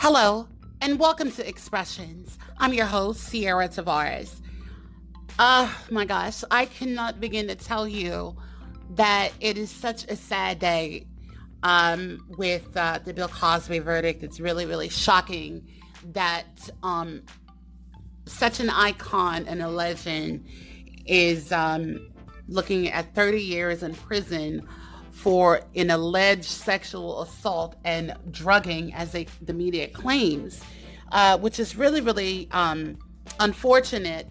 Hello, and welcome to Expressions. I'm your host, Ciara Tavares. Oh my gosh, I cannot begin to tell you that it is such a sad day um, with uh, the Bill Cosby verdict. It's really, really shocking that um, such an icon and a legend is um, looking at 30 years in prison for an alleged sexual assault and drugging, as they, the media claims, uh, which is really, really um, unfortunate.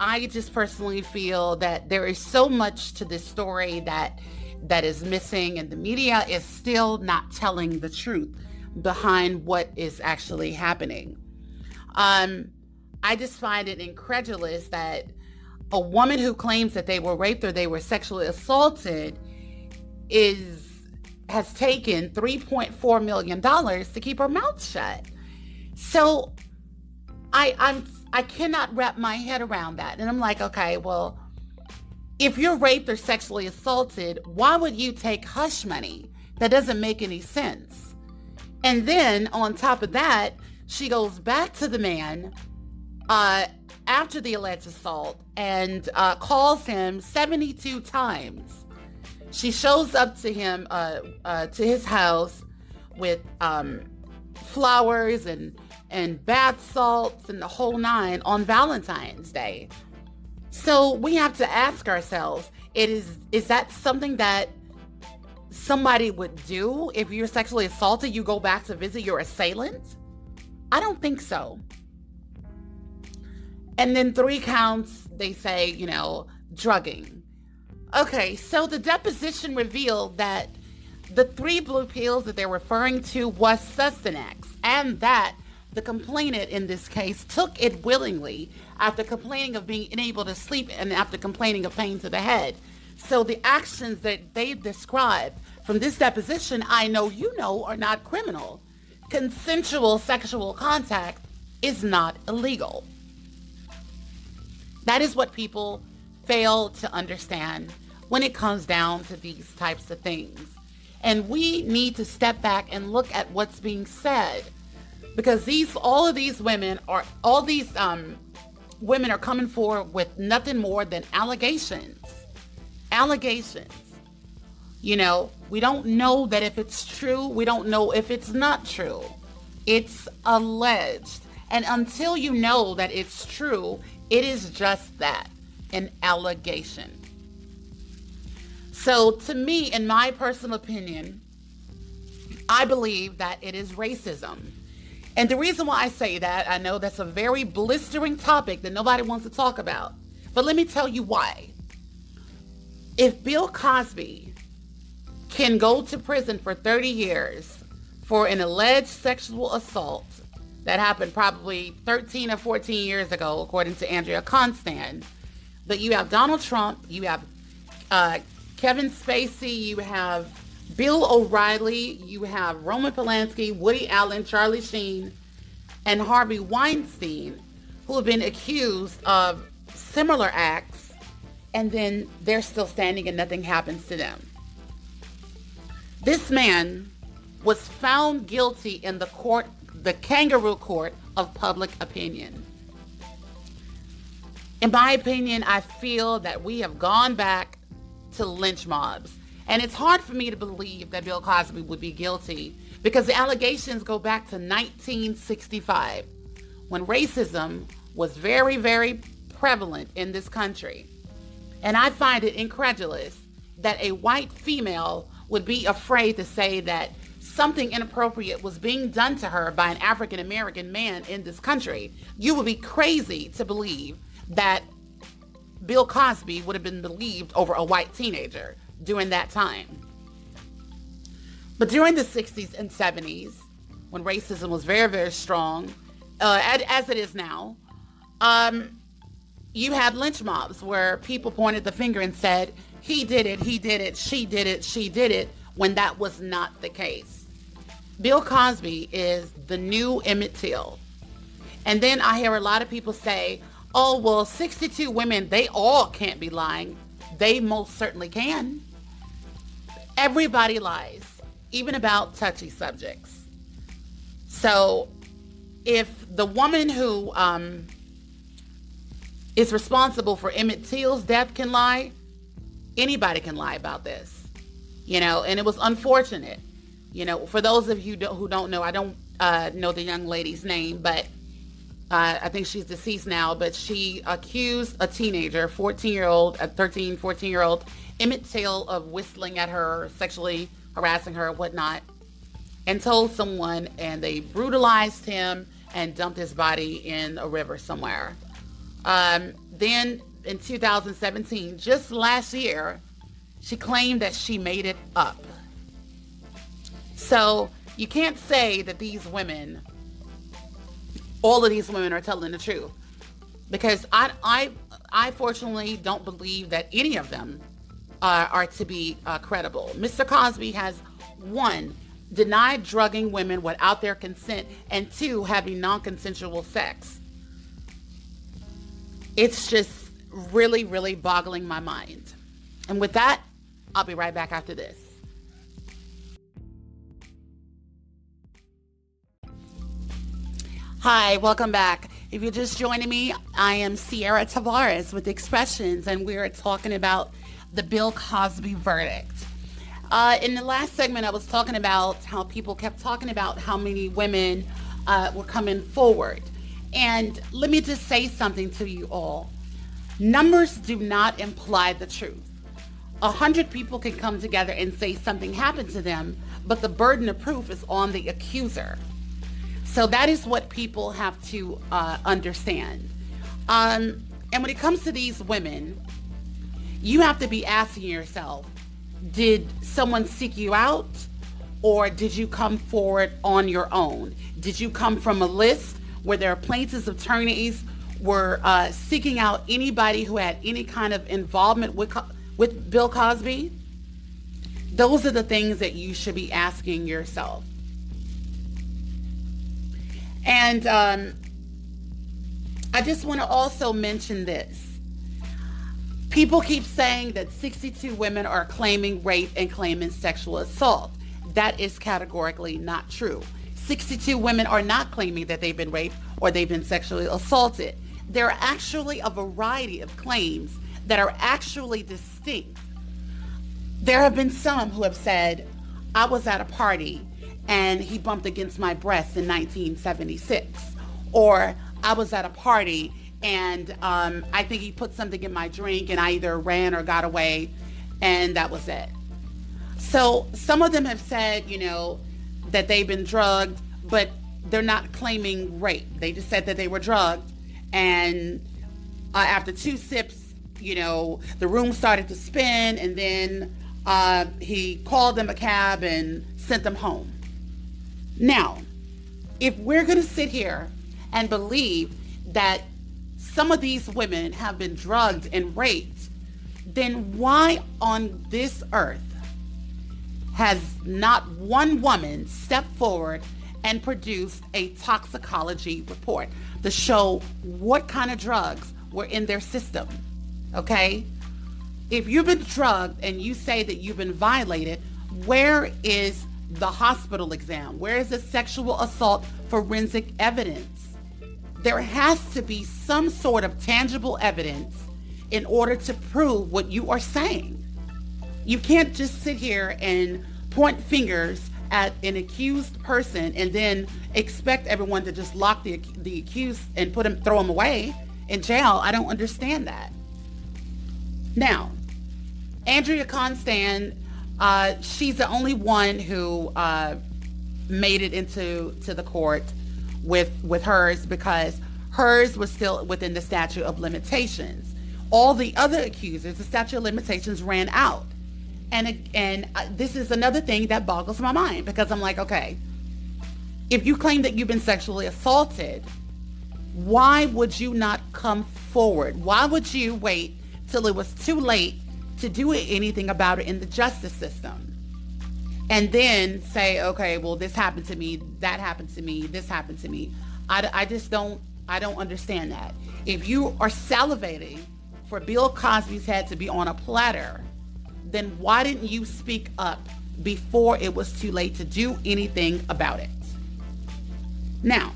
I just personally feel that there is so much to this story that that is missing, and the media is still not telling the truth behind what is actually happening. Um, I just find it incredulous that a woman who claims that they were raped or they were sexually assaulted is has taken 3.4 million dollars to keep her mouth shut. So I I'm I cannot wrap my head around that. And I'm like, okay, well, if you're raped or sexually assaulted, why would you take hush money? That doesn't make any sense. And then on top of that, she goes back to the man uh, after the alleged assault and uh, calls him 72 times. She shows up to him, uh, uh, to his house with um, flowers and and bath salts and the whole nine on Valentine's Day. So we have to ask ourselves: It is is that something that somebody would do if you're sexually assaulted? You go back to visit your assailant? I don't think so. And then three counts, they say, you know, drugging. Okay, so the deposition revealed that the three blue pills that they're referring to was Sustanex, and that the complainant in this case took it willingly after complaining of being unable to sleep and after complaining of pain to the head. So the actions that they describe from this deposition, I know you know, are not criminal. Consensual sexual contact is not illegal. That is what people fail to understand when it comes down to these types of things. And we need to step back and look at what's being said because these all of these women are all these um, women are coming forward with nothing more than allegations. Allegations. You know, we don't know that if it's true, we don't know if it's not true. It's alleged. And until you know that it's true, it is just that an allegation. So, to me, in my personal opinion, I believe that it is racism. And the reason why I say that, I know that's a very blistering topic that nobody wants to talk about. But let me tell you why. If Bill Cosby can go to prison for 30 years for an alleged sexual assault that happened probably 13 or 14 years ago, according to Andrea Constand. But you have Donald Trump, you have uh, Kevin Spacey, you have Bill O'Reilly, you have Roman Polanski, Woody Allen, Charlie Sheen, and Harvey Weinstein, who have been accused of similar acts, and then they're still standing and nothing happens to them. This man was found guilty in the court the kangaroo court of public opinion. In my opinion, I feel that we have gone back to lynch mobs. And it's hard for me to believe that Bill Cosby would be guilty because the allegations go back to 1965 when racism was very, very prevalent in this country. And I find it incredulous that a white female would be afraid to say that something inappropriate was being done to her by an African American man in this country, you would be crazy to believe that Bill Cosby would have been believed over a white teenager during that time. But during the 60s and 70s, when racism was very, very strong, uh, as it is now, um, you had lynch mobs where people pointed the finger and said, he did it, he did it, she did it, she did it, when that was not the case. Bill Cosby is the new Emmett Till. And then I hear a lot of people say, oh, well, 62 women, they all can't be lying. They most certainly can. Everybody lies, even about touchy subjects. So if the woman who um, is responsible for Emmett Till's death can lie, anybody can lie about this. You know, and it was unfortunate. You know, for those of you who don't know, I don't uh, know the young lady's name, but uh, I think she's deceased now, but she accused a teenager, 14 year old, a 13, 14 year old, Emmett Till of whistling at her, sexually harassing her, whatnot, and told someone, and they brutalized him and dumped his body in a river somewhere. Um, then in 2017, just last year, she claimed that she made it up. So you can't say that these women all of these women are telling the truth because I, I, I fortunately don't believe that any of them uh, are to be uh, credible. Mr. Cosby has one denied drugging women without their consent, and two having non-consensual sex. It's just really, really boggling my mind. And with that, I'll be right back after this. Hi, welcome back. If you're just joining me, I am Ciara Tavares with Expressions, and we're talking about the Bill Cosby verdict. Uh, in the last segment, I was talking about how people kept talking about how many women uh, were coming forward. And let me just say something to you all numbers do not imply the truth. A hundred people can come together and say something happened to them, but the burden of proof is on the accuser. So that is what people have to uh, understand. Um, and when it comes to these women, you have to be asking yourself did someone seek you out or did you come forward on your own? Did you come from a list where their plaintiffs' attorneys were uh, seeking out anybody who had any kind of involvement with, with Bill Cosby? Those are the things that you should be asking yourself. And um, I just want to also mention this. People keep saying that 62 women are claiming rape and claiming sexual assault. That is categorically not true. 62 women are not claiming that they've been raped or they've been sexually assaulted. There are actually a variety of claims that are actually distinct. There have been some who have said, I was at a party and he bumped against my breast in 1976. Or I was at a party and um, I think he put something in my drink and I either ran or got away and that was it. So some of them have said, you know, that they've been drugged, but they're not claiming rape. They just said that they were drugged and uh, after two sips, you know, the room started to spin and then uh, he called them a cab and sent them home. Now, if we're going to sit here and believe that some of these women have been drugged and raped, then why on this earth has not one woman stepped forward and produced a toxicology report to show what kind of drugs were in their system? Okay? If you've been drugged and you say that you've been violated, where is the hospital exam? Where is the sexual assault forensic evidence? There has to be some sort of tangible evidence in order to prove what you are saying. You can't just sit here and point fingers at an accused person and then expect everyone to just lock the, the accused and put him, throw him away in jail. I don't understand that. Now, Andrea Constand uh, she's the only one who uh, made it into to the court with with hers because hers was still within the statute of limitations. All the other accusers, the statute of limitations ran out, and and uh, this is another thing that boggles my mind because I'm like, okay, if you claim that you've been sexually assaulted, why would you not come forward? Why would you wait till it was too late to do anything about it in the justice system. And then say, okay, well, this happened to me, that happened to me, this happened to me. I, I just don't, I don't understand that. If you are salivating for Bill Cosby's head to be on a platter, then why didn't you speak up before it was too late to do anything about it? Now,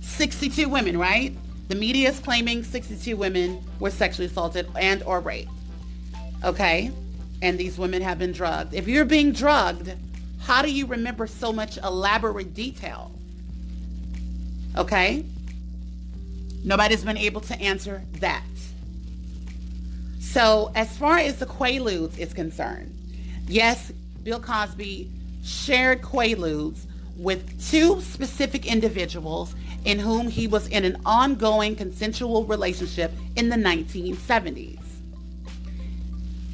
62 women, right? The media is claiming 62 women were sexually assaulted and or raped. Okay? And these women have been drugged. If you're being drugged, how do you remember so much elaborate detail? Okay? Nobody's been able to answer that. So, as far as the Quaaludes is concerned, yes, Bill Cosby shared Quaaludes with two specific individuals in whom he was in an ongoing consensual relationship in the 1970s.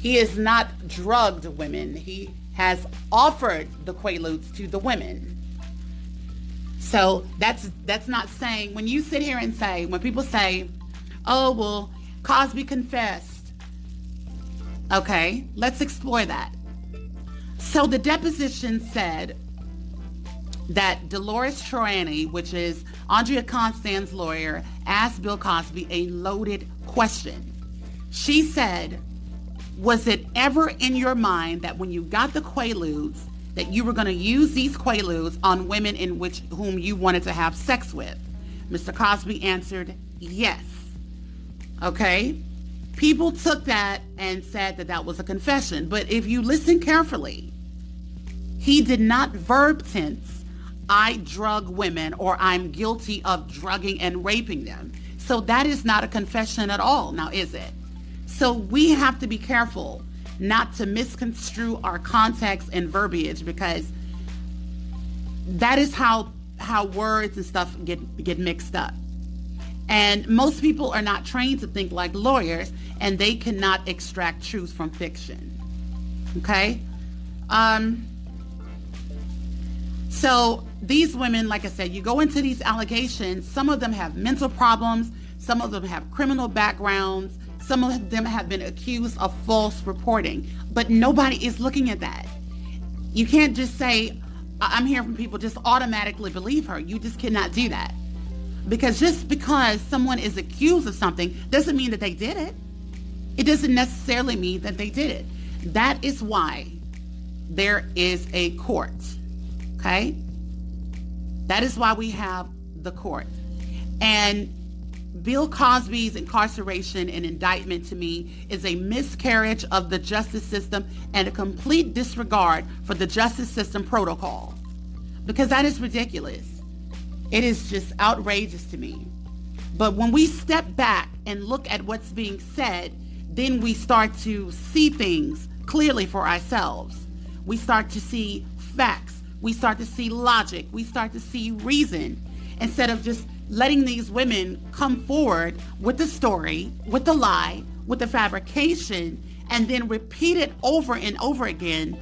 He has not drugged women. He has offered the Quaaludes to the women. So that's that's not saying when you sit here and say when people say, "Oh, well, Cosby confessed." Okay, let's explore that. So the deposition said that Dolores Troiani, which is Andrea Constand's lawyer, asked Bill Cosby a loaded question. She said, Was it ever in your mind that when you got the Quaaludes, that you were going to use these Quaaludes on women in which whom you wanted to have sex with? Mr. Cosby answered, Yes. Okay? People took that and said that that was a confession. But if you listen carefully, he did not verb tense I drug women or I'm guilty of drugging and raping them. So that is not a confession at all, now is it? So we have to be careful not to misconstrue our context and verbiage because that is how how words and stuff get get mixed up. And most people are not trained to think like lawyers and they cannot extract truth from fiction. Okay? Um so these women, like I said, you go into these allegations, some of them have mental problems, some of them have criminal backgrounds, some of them have been accused of false reporting, but nobody is looking at that. You can't just say, I'm hearing from people, just automatically believe her. You just cannot do that. Because just because someone is accused of something doesn't mean that they did it. It doesn't necessarily mean that they did it. That is why there is a court. Okay? That is why we have the court. And Bill Cosby's incarceration and indictment to me is a miscarriage of the justice system and a complete disregard for the justice system protocol. Because that is ridiculous. It is just outrageous to me. But when we step back and look at what's being said, then we start to see things clearly for ourselves. We start to see facts we start to see logic, we start to see reason instead of just letting these women come forward with the story, with the lie, with the fabrication, and then repeat it over and over again,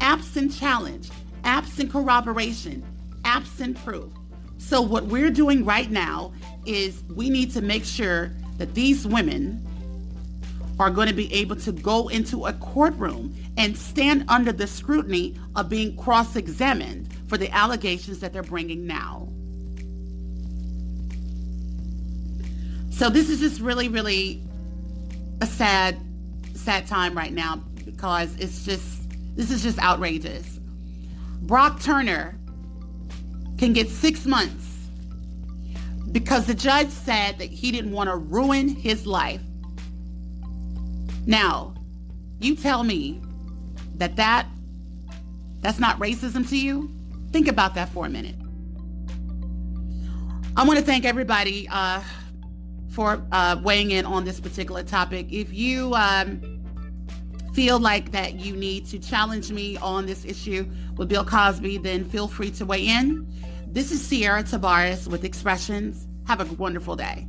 absent challenge, absent corroboration, absent proof. So, what we're doing right now is we need to make sure that these women are going to be able to go into a courtroom and stand under the scrutiny of being cross examined for the allegations that they're bringing now. So, this is just really, really a sad, sad time right now because it's just, this is just outrageous. Brock Turner can get six months because the judge said that he didn't want to ruin his life now, you tell me that that that's not racism to you? Think about that for a minute. I want to thank everybody uh, for uh, weighing in on this particular topic. If you um, feel like that you need to challenge me on this issue with Bill Cosby, then feel free to weigh in. This is Ciara Tavares with Expressions. Have a wonderful day.